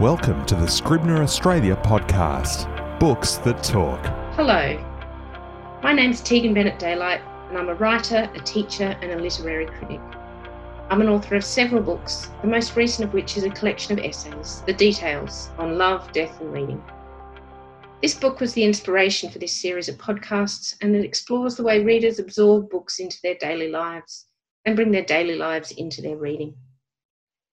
Welcome to the Scribner Australia podcast Books That Talk. Hello, my name's Tegan Bennett Daylight, and I'm a writer, a teacher, and a literary critic. I'm an author of several books, the most recent of which is a collection of essays, The Details, on love, death, and reading. This book was the inspiration for this series of podcasts, and it explores the way readers absorb books into their daily lives and bring their daily lives into their reading.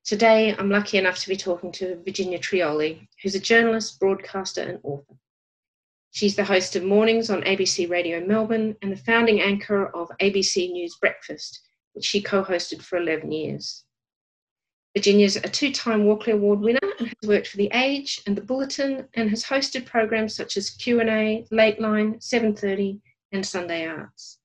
Today, I'm lucky enough to be talking to Virginia Trioli, who's a journalist, broadcaster, and author. She's the host of Mornings on ABC Radio Melbourne and the founding anchor of ABC News Breakfast, which she co hosted for 11 years. Virginia's a two time Walkley Award winner and has worked for The Age and The Bulletin and has hosted programs such as Q&A, Lateline, 7.30 and Sunday Arts.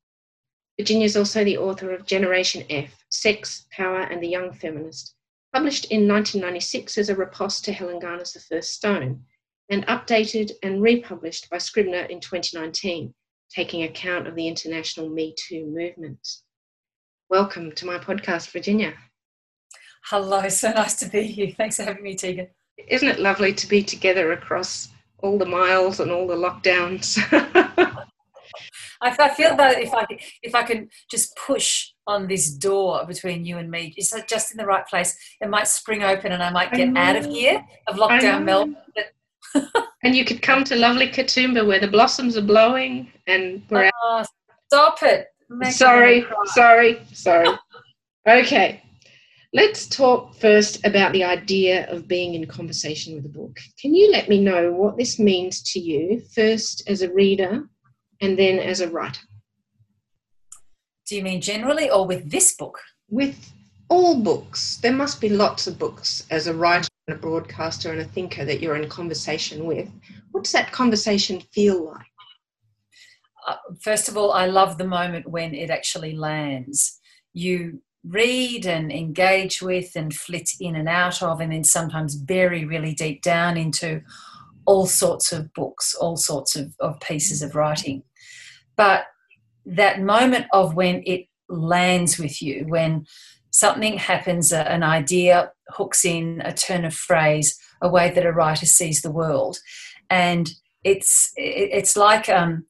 Virginia is also the author of Generation F, Sex, Power and the Young Feminist, published in 1996 as a riposte to Helen Garner's The First Stone, and updated and republished by Scribner in 2019, taking account of the international Me Too movement. Welcome to my podcast, Virginia. Hello, so nice to be here. Thanks for having me, Tegan. Isn't it lovely to be together across all the miles and all the lockdowns? I feel that if I if I can just push on this door between you and me, is just in the right place, it might spring open and I might get out of here of lockdown Melbourne. and you could come to lovely Katoomba where the blossoms are blowing and we're oh, out. Ah, stop it. sorry, sorry, sorry. okay. Let's talk first about the idea of being in conversation with a book. Can you let me know what this means to you, first as a reader and then as a writer? Do you mean generally or with this book? With all books. There must be lots of books as a writer and a broadcaster and a thinker that you're in conversation with. What's that conversation feel like? Uh, first of all, I love the moment when it actually lands. You read and engage with and flit in and out of, and then sometimes bury really deep down into all sorts of books, all sorts of, of pieces of writing. But that moment of when it lands with you, when something happens, an idea hooks in, a turn of phrase, a way that a writer sees the world, and it's it's like um,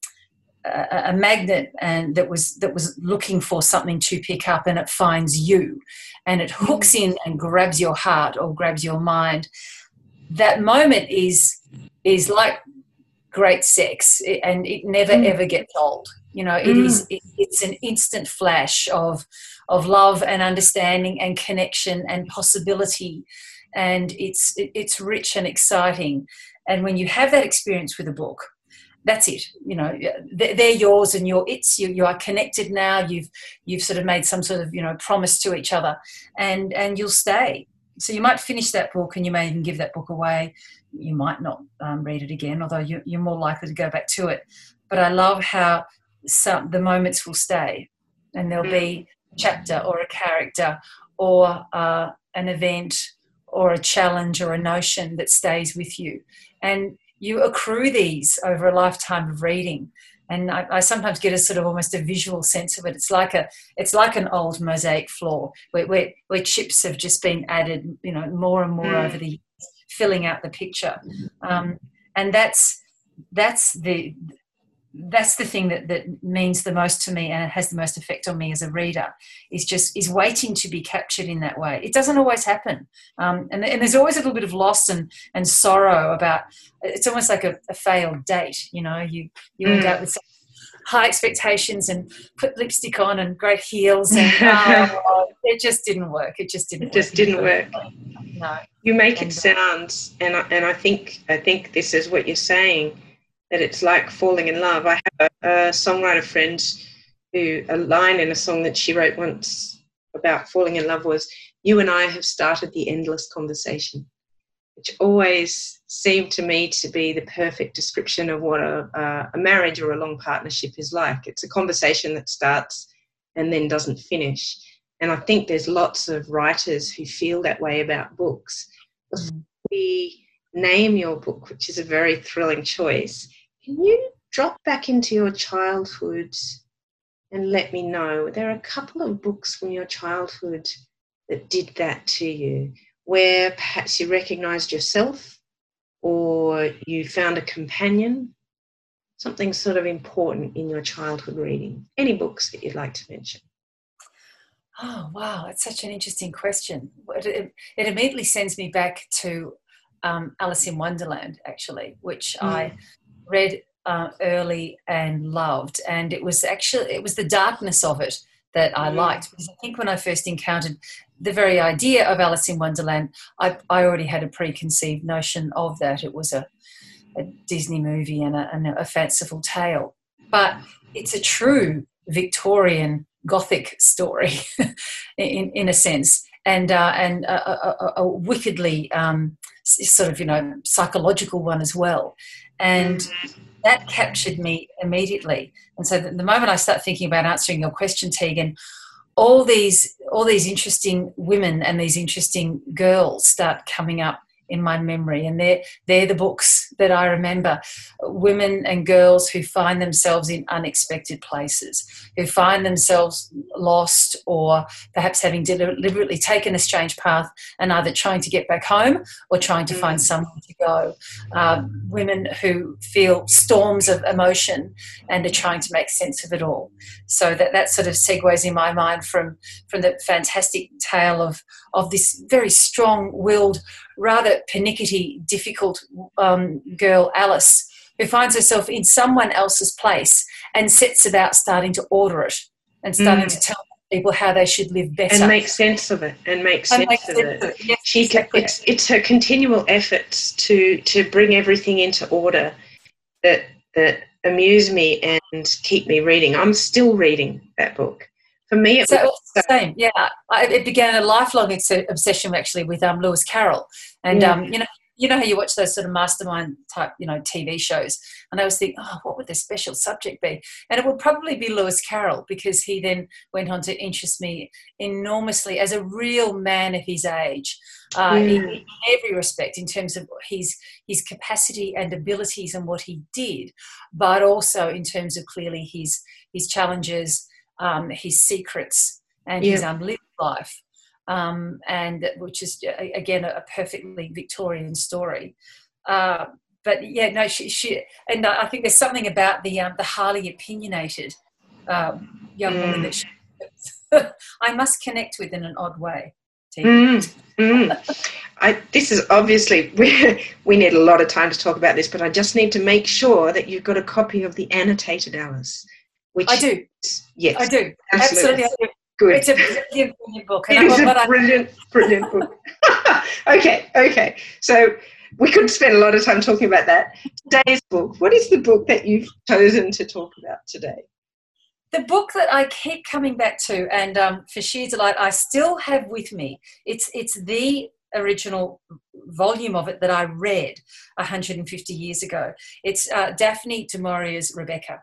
a, a, magnet and that was that was looking for something to pick up, and it finds you, and it hooks in and grabs your heart or grabs your mind. That moment is is like great sex, and it never mm. ever gets old you know, it mm. is it, it's an instant flash of of love and understanding and connection and possibility, and it's it, it's rich and exciting. And when you have that experience with a book, that's it. You know, they're yours and you're it's you. You are connected now. You've you've sort of made some sort of you know promise to each other, and and you'll stay. So you might finish that book and you may even give that book away. You might not um, read it again, although you, you're more likely to go back to it. But I love how some the moments will stay and there'll be a chapter or a character or uh, an event or a challenge or a notion that stays with you. And you accrue these over a lifetime of reading. And I, I, sometimes get a sort of almost a visual sense of it. It's like a, it's like an old mosaic floor where, where, where chips have just been added, you know, more and more mm. over the years, filling out the picture, um, and that's that's the that's the thing that, that means the most to me and it has the most effect on me as a reader is just is waiting to be captured in that way. It doesn't always happen. Um, and, and, there's always a little bit of loss and, and sorrow about it's almost like a, a failed date you know you you mm. end up with high expectations and put lipstick on and great heels and oh, it just didn't work. It just didn't it just didn't work. no. You make it sound and I, and I think I think this is what you're saying that it's like falling in love. I have a, a songwriter friend who a line in a song that she wrote once about falling in love was, "You and I have started the endless conversation," which always seemed to me to be the perfect description of what a, a marriage or a long partnership is like. It's a conversation that starts and then doesn't finish. And I think there's lots of writers who feel that way about books. Mm. We name your book, which is a very thrilling choice can you drop back into your childhood and let me know? There are a couple of books from your childhood that did that to you. where perhaps you recognized yourself or you found a companion, something sort of important in your childhood reading? Any books that you'd like to mention? Oh, wow, that's such an interesting question. It, it immediately sends me back to um, Alice in Wonderland, actually, which mm. I read uh, early and loved. And it was actually, it was the darkness of it that I mm. liked because I think when I first encountered the very idea of Alice in Wonderland, I, I already had a preconceived notion of that. It was a, a Disney movie and a, and a fanciful tale. But it's a true Victorian Gothic story, in, in a sense, and, uh, and a, a, a wickedly um, sort of, you know, psychological one as well. And that captured me immediately. And so the, moment I start thinking about answering your question, Tegan, all these all these interesting women and these interesting girls start coming up in my memory. And they're, they're the books that I remember women and girls who find themselves in unexpected places, who find themselves lost or perhaps having deliberately taken a strange path and either trying to get back home or trying to find mm. somewhere to go. Um, women who feel storms of emotion and are trying to make sense of it all. So that, that sort of segues in my mind from, from the fantastic tale of, of this very strong willed rather pernickety, difficult um, girl, Alice, who finds herself in someone else's place and sets about starting to order it and starting mm. to tell people how they should live better and make sense of it and make sense, and make of, sense it. of it. Yes, she exactly. it's it's her continual efforts to to bring everything into order that that amuse me and keep me reading. I'm still reading that book for me, it so, was the same. Yeah, I, it began a lifelong obsession actually with um, Lewis Carroll, and yeah. um, you know, you know how you watch those sort of mastermind type, you know, TV shows, and I was thinking, oh, what would the special subject be? And it would probably be Lewis Carroll because he then went on to interest me enormously as a real man of his age, uh, mm. in, in every respect, in terms of his his capacity and abilities and what he did, but also in terms of clearly his his challenges um, his secrets and yeah. his unlived life, um, and which is again a perfectly Victorian story. Uh, but yeah, no, she, she, and I think there's something about the um, the highly opinionated um, young mm. woman that she, I must connect with in an odd way. Mm, mm. I, this is obviously we, we need a lot of time to talk about this, but I just need to make sure that you've got a copy of the annotated Alice. Which I do. Yes, I do. Absolutely, do. Good. It's a brilliant, brilliant book. it is a brilliant, brilliant book. okay, okay. So we could spend a lot of time talking about that. Today's book. What is the book that you've chosen to talk about today? The book that I keep coming back to, and um, for sheer delight, I still have with me. It's it's the original volume of it that I read 150 years ago. It's uh, Daphne du Maurier's Rebecca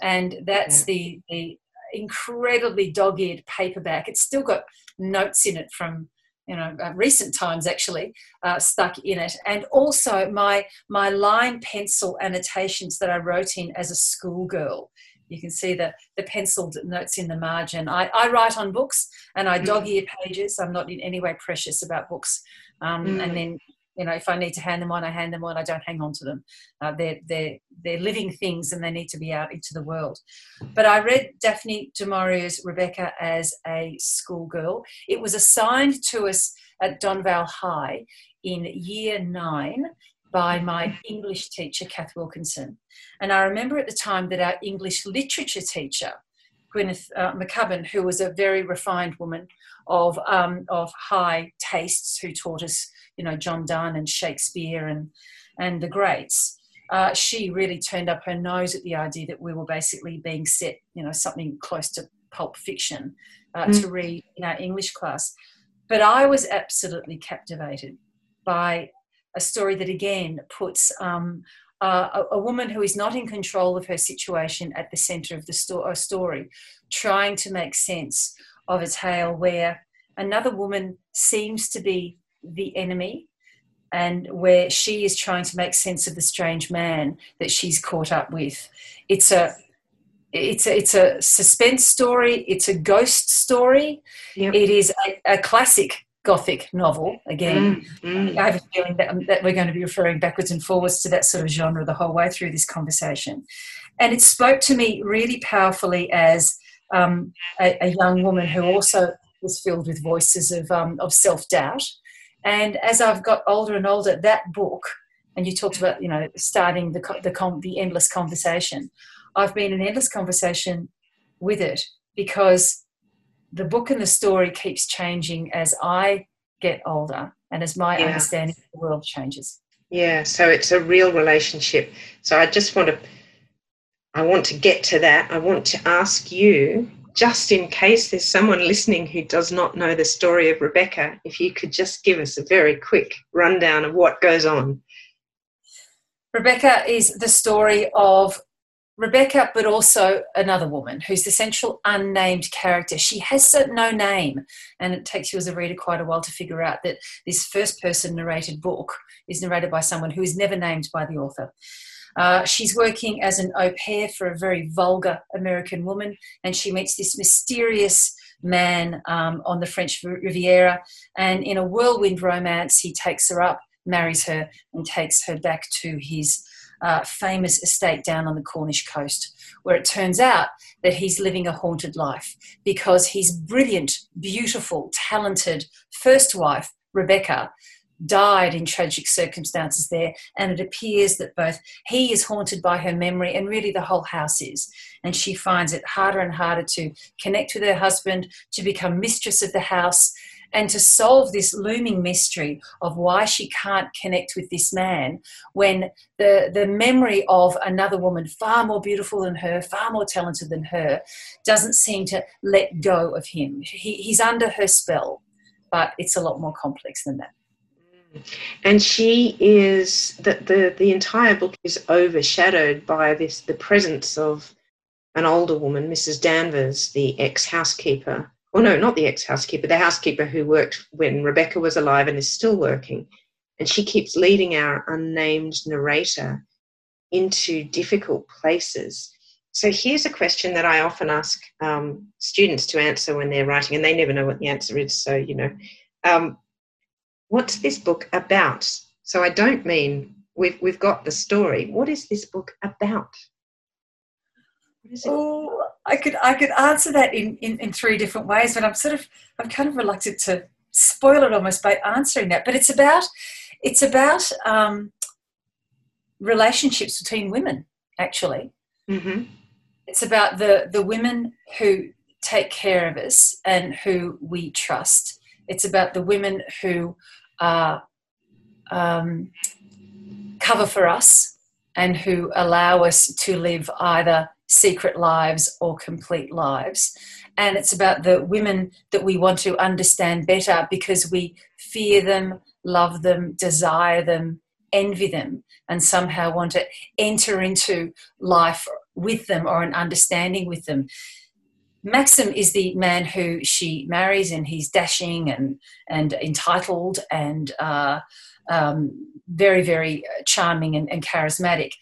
and that's the the incredibly dog-eared paperback. It's still got notes in it from you know uh, recent times actually uh, stuck in it, and also my my line pencil annotations that I wrote in as a schoolgirl. You can see the, the penciled notes in the margin. I, I write on books and I dog ear pages. I'm not in any way precious about books. Um, mm. And then you know, if I need to hand them on, I hand them on. I don't hang on to them. Uh, they're, they're, they're living things and they need to be out into the world. But I read Daphne du Maurier's Rebecca as a schoolgirl. It was assigned to us at Donvale High in year nine by my English teacher, Kath Wilkinson. And I remember at the time that our English literature teacher, Gwyneth uh, McCubbin, who was a very refined woman of, um, of high tastes, who taught us you know John Donne and Shakespeare and and the greats. Uh, she really turned up her nose at the idea that we were basically being set, you know, something close to pulp fiction uh, mm. to read in our English class. But I was absolutely captivated by a story that again puts um, uh, a, a, woman who is not in control of her situation at the center of the sto- story, trying to make sense of a tale where another woman seems to be the enemy and where she is trying to make sense of the strange man that she's caught up with. It's a it's a, it's a suspense story. It's a ghost story. Yep. It is a, a, classic gothic novel again. Mm, mm. I have a feeling that, um, that we're going to be referring backwards and forwards to that sort of genre the whole way through this conversation. And it spoke to me really powerfully as um, a, a, young woman who also was filled with voices of, um, of self doubt. And as I've got older and older, that book, and you talked about, you know, starting the, the, the endless conversation, I've been in endless conversation with it because the book and the story keeps changing as I get older and as my yeah. understanding of the world changes. Yeah, so it's a real relationship. So I just want to I want to get to that. I want to ask you just in case there's someone listening who does not know the story of Rebecca, if you could just give us a very quick rundown of what goes on. Rebecca is the story of Rebecca, but also another woman who's the central unnamed character. She has no name, and it takes you as a reader quite a while to figure out that this first person narrated book is narrated by someone who is never named by the author. Uh, she's working as an au pair for a very vulgar American woman, and she meets this mysterious man um, on the French Riviera. And in a whirlwind romance, he takes her up, marries her, and takes her back to his uh, famous estate down on the Cornish coast, where it turns out that he's living a haunted life because his brilliant, beautiful, talented first wife, Rebecca, died in tragic circumstances there, and it appears that both he is haunted by her memory and really the whole house is. And she finds it harder and harder to connect with her husband, to become mistress of the house, and to solve this looming mystery of why she can't connect with this man when the, the memory of another woman far more beautiful than her, far more talented than her, doesn't seem to let go of him. He, he's under her spell, but it's a lot more complex than that. And she is that the the entire book is overshadowed by this the presence of an older woman, Mrs. Danvers, the ex housekeeper, well, no, not the ex housekeeper, the housekeeper who worked when Rebecca was alive and is still working. And she keeps leading our unnamed narrator into difficult places. So here's a question that I often ask um, students to answer when they're writing, and they never know what the answer is. So, you know, um, what's this book about? So I don't mean we've, we've got the story. What is this book about? Oh, I could I could answer that in, in, in three different ways, but I'm sort of I'm kind of reluctant to spoil it almost by answering that. But it's about it's about um, relationships between women. Actually, mm-hmm. it's about the the women who take care of us and who we trust. It's about the women who um, cover for us and who allow us to live either secret lives or complete lives. And it's about the women that we want to understand better because we fear them, love them, desire them, envy them, and somehow want to enter into life with them or an understanding with them. Maxim is the man who she marries, and he's dashing and and entitled and uh, um, very very charming and, and charismatic.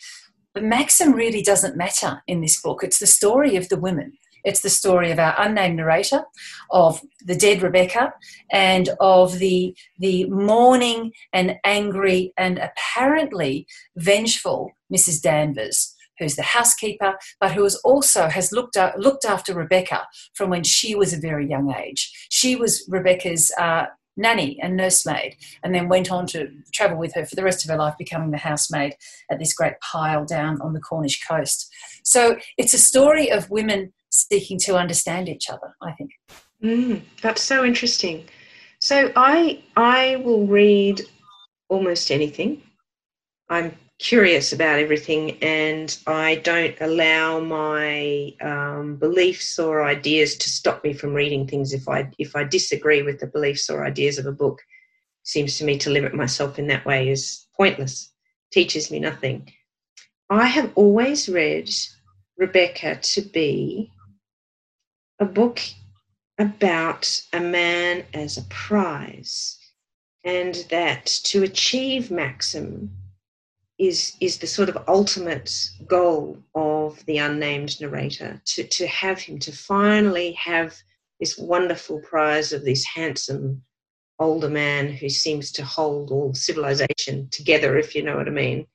But Maxim really doesn't matter in this book. It's the story of the women. It's the story of our unnamed narrator, of the dead Rebecca, and of the, the mourning and angry and apparently vengeful Mrs. Danvers, who's the housekeeper, but who is also has looked, looked after Rebecca from when she was a very young age. She was Rebecca's uh, nanny and nursemaid, and then went on to travel with her for the rest of her life, becoming the housemaid at this great pile down on the Cornish coast. So it's a story of women seeking to understand each other, I think. Mm, that's so interesting. So I I will read almost anything. I'm curious about everything and I don't allow my um, beliefs or ideas to stop me from reading things. If I if I disagree with the beliefs or ideas of a book seems to me to limit myself in that way is pointless teaches me nothing. I have always read Rebecca to be a book about a man as a prize and that to achieve maxim is is the sort of ultimate goal of the unnamed narrator to to have him to finally have this wonderful prize of this handsome older man who seems to hold all civilization together, if you know what I mean.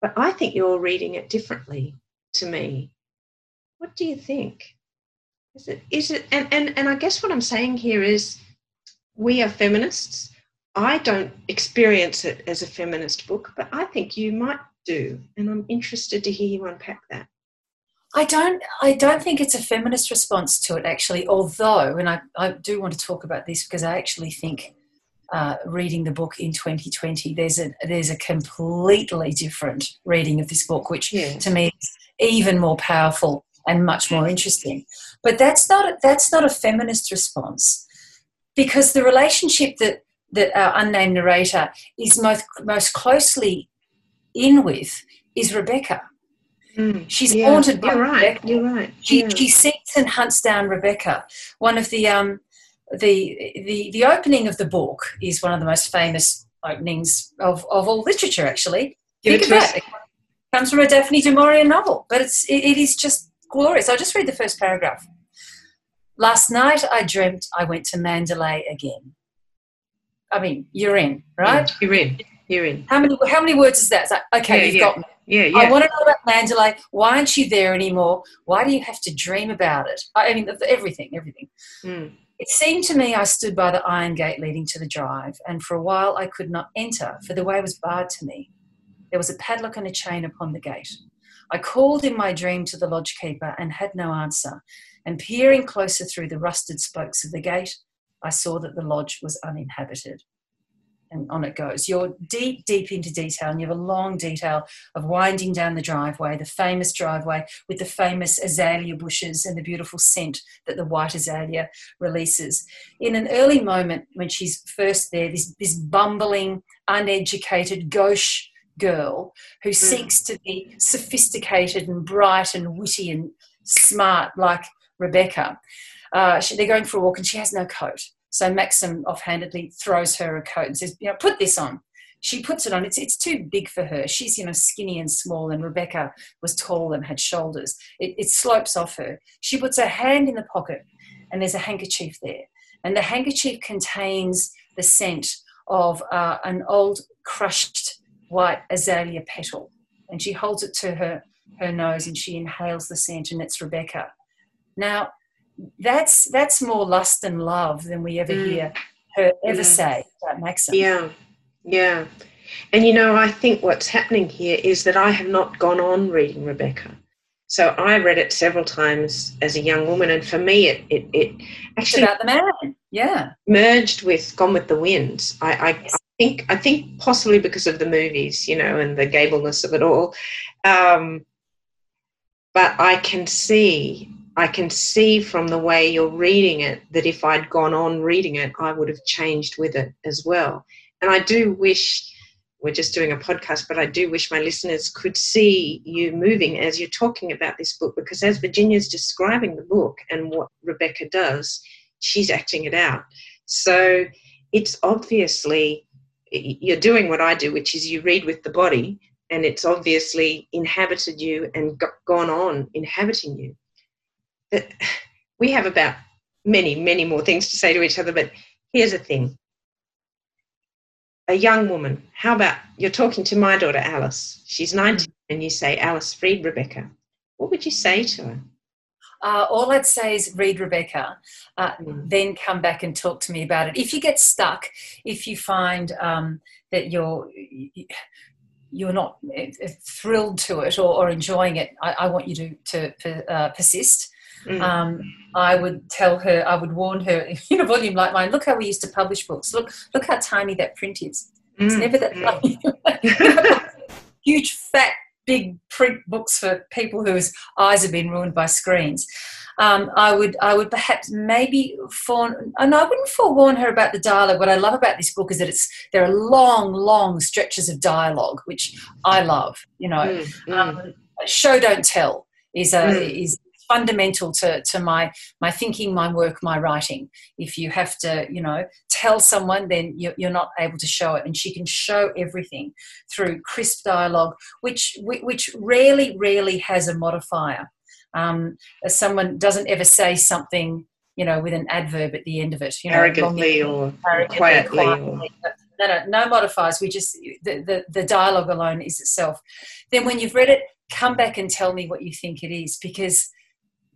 But I think you're reading it differently to me. What do you think? Is it, is it, and, and, and I guess what I'm saying here is we are feminists. I don't experience it as a feminist book, but I think you might do. And I'm interested to hear you unpack that. I don't I don't think it's a feminist response to it actually, although, and I, I do want to talk about this because I actually think uh, reading the book in 2020, there's a there's a completely different reading of this book, which yeah. to me is even more powerful and much more interesting. But that's not a, that's not a feminist response because the relationship that that our unnamed narrator is most most closely in with is Rebecca. Mm, She's yeah, haunted by you're right, Rebecca. You're right. She, yeah. she seeks and hunts down Rebecca. One of the um, the the the opening of the book is one of the most famous openings of, of all literature. Actually, Give think of that. It comes from a Daphne du Maurier novel, but it's it, it is just glorious. I'll just read the first paragraph. Last night I dreamt I went to Manderley again. I mean, you're in, right? You're in. You're in. How many how many words is that? It's like, okay, Yeah, you've yeah. got me. Yeah, yeah. I want to know about Manderley. Why aren't you there anymore? Why do you have to dream about it? I mean, everything, everything. Mm. It seemed to me I stood by the iron gate leading to the drive, and for a while I could not enter, for the way was barred to me. There was a padlock and a chain upon the gate. I called in my dream to the lodge keeper and had no answer, and peering closer through the rusted spokes of the gate, I saw that the lodge was uninhabited. And on it goes. You're deep, deep into detail, and you have a long detail of winding down the driveway, the famous driveway with the famous azalea bushes and the beautiful scent that the white azalea releases. In an early moment when she's first there, this, this bumbling, uneducated, gauche girl who hmm. seeks to be sophisticated and bright and witty and smart like Rebecca. Uh, she, they're going for a walk and she has no coat. So Maxim offhandedly throws her a coat and says, you know, put this on. She puts it on. It's, it's too big for her. She's, you know, skinny and small, and Rebecca was tall and had shoulders. It, it slopes off her. She puts her hand in the pocket, and there's a handkerchief there. And the handkerchief contains the scent of uh, an old crushed white azalea petal. And she holds it to her, her nose and she inhales the scent, and it's Rebecca. Now, that's that's more lust and love than we ever Mm. hear her ever Mm. say about Maxim. Yeah, yeah. And you know, I think what's happening here is that I have not gone on reading Rebecca. So I read it several times as a young woman, and for me, it it, it It's actually about the man. Yeah. merged with Gone with the Wind. I, I, Yes. I think I think possibly because of the movies, you know, and the gableness of it all. Um, but I can see, I can see from the way you're reading it that if I'd gone on reading it, I would have changed with it as well. And I do wish we're just doing a podcast, but I do wish my listeners could see you moving as you're talking about this book because as Virginia's describing the book and what Rebecca does, she's acting it out. So it's obviously you're doing what I do, which is you read with the body, and it's obviously inhabited you and gone on inhabiting you. But we have about many, many more things to say to each other, but here's the thing. A young woman, how about you're talking to my daughter Alice? She's 19, and you say, Alice, read Rebecca. What would you say to her? Uh, all I'd say is read Rebecca, uh, Mm. then come back and talk to me about it. If you get stuck, if you find um, that you're you're not uh, thrilled to it or, or enjoying it, I, I want you to to uh, persist. Mm. Um, I would tell her, I would warn her in a volume like mine. Look how we used to publish books. Look, look how tiny that print is. It's Mm. never that Mm. tiny. Huge, fat, big print books for people whose eyes have been ruined by screens. Um, I would, I would perhaps maybe forewarn, and I wouldn't forewarn her about the dialogue. What I love about this book is that it's there are long, long stretches of dialogue, which I love. You know, Mm, mm. um, show don't tell is a Mm. is fundamental to, to my my thinking my work my writing if you have to you know tell someone then you're, you're not able to show it and she can show everything through crisp dialogue which which rarely rarely has a modifier um, someone doesn't ever say something you know, with an adverb at the end of it. You know, arrogantly or arrogantly, quietly. quietly. Or... No, no, no modifiers. We just the, the the dialogue alone is itself. Then when you've read it, come back and tell me what you think it is because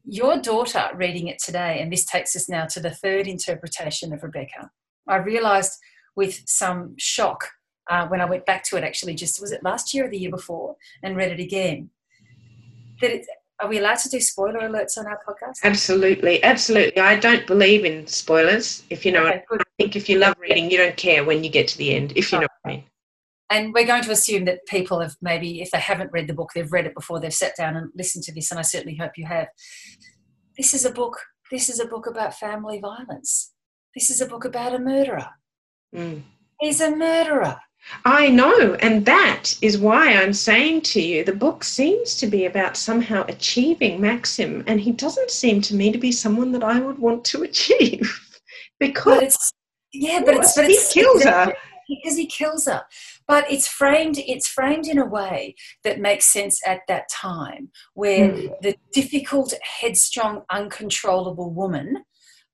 your daughter reading it today, and this takes us now to the third interpretation of Rebecca. I realised with some shock uh, when I went back to it. Actually, just was it last year or the year before, and read it again. That it, are we allowed to do spoiler alerts on our podcast? Absolutely, absolutely. I don't believe in spoilers. If you know, okay, I think if you love reading, you don't care when you get to the end. If you know what I mean. And we're going to assume that people have maybe, if they haven't read the book, they've read it before they've sat down and listened to this, and I certainly hope you have. This is a book. This is a book about family violence. This is a book about a murderer. Mm. He's a murderer. I know, and that is why I'm saying to you the book seems to be about somehow achieving Maxim, and he doesn't seem to me to be someone that I would want to achieve. because but it's, yeah, but it's but he it's, kills her because he kills her. But it's framed it's framed in a way that makes sense at that time, where mm. the difficult, headstrong, uncontrollable woman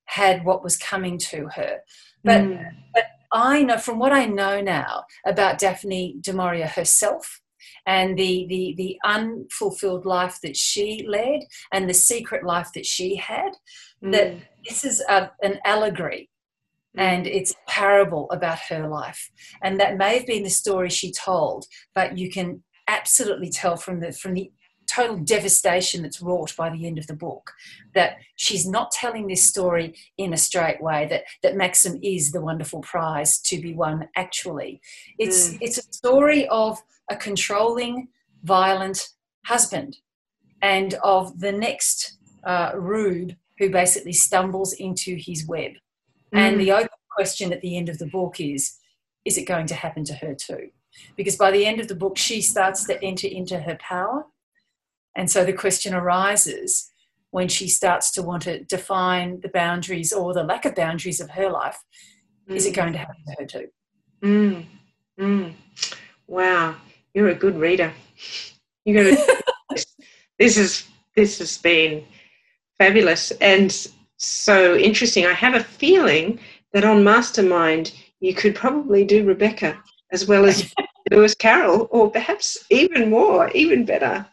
had what was coming to her. But mm. but I know from what I know now about Daphne du Maurier herself and the, the, the unfulfilled life that she led and the secret life that she had, mm. that this is a, an allegory. And it's a parable about her life. And that may have been the story she told, but you can absolutely tell from the from the total devastation that's wrought by the end of the book. That she's not telling this story in a straight way, that, that Maxim is the wonderful prize to be won actually. It's, mm. it's a story of a controlling, violent husband and of the next uh, rube who basically stumbles into his web. Mm. And the open question at the end of the book is is it going to happen to her too? Because by the end of the book, she starts to enter into her power and so the question arises when she starts to want to define the boundaries or the lack of boundaries of her life mm. is it going to happen to her too? Mm. Mm. Wow, you're a good reader. You got this is this has been fabulous and so interesting. I have a feeling that on Mastermind you could probably do Rebecca as well as Lewis Carroll, or perhaps even more, even better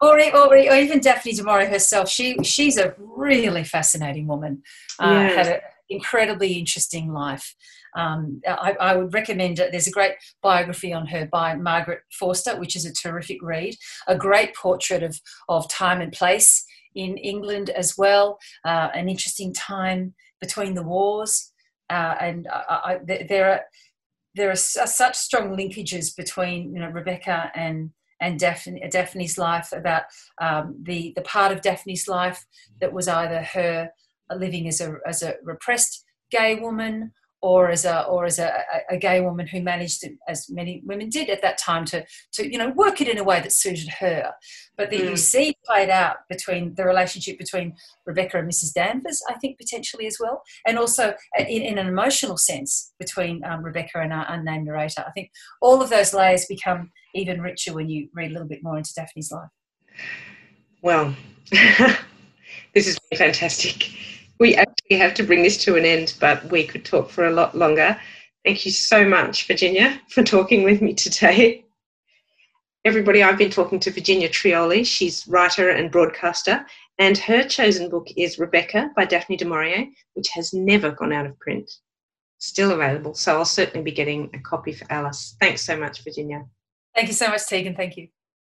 or, or, or even Daphne du Maurier herself. She she's a really fascinating woman. Uh, Had an incredibly interesting life. Um, I, I, would recommend it. There's a great biography on her by Margaret Forster, which is a terrific read. A great portrait of of time and place in England as well. Uh, an interesting time between the wars, uh, and I, I, there are there are such strong linkages between you know Rebecca and and Daphne, Daphne's life, about um, the, the part of Daphne's life that was either her living as a, as a repressed gay woman or as a or as a, a, gay woman who managed to, as many women did at that time to to you know work it in a way that suited her. But that mm. you see played out between the relationship between rebecca and mrs danvers i think potentially as well. And also in, in an emotional sense between um, rebecca and our unnamed narrator. I think all of those layers become even richer when you read a little bit more into daphne's life. Well this has been fantastic we actually have to bring this to an end, but we could talk for a lot longer. Thank you so much, Virginia, for talking with me today. Everybody, I've been talking to Virginia Trioli. She's writer and broadcaster, and her chosen book is Rebecca by Daphne du Maurier, which has never gone out of print. Still available, so I'll certainly be getting a copy for Alice. Thanks so much, Virginia. Thank you so much, Tegan. Thank you.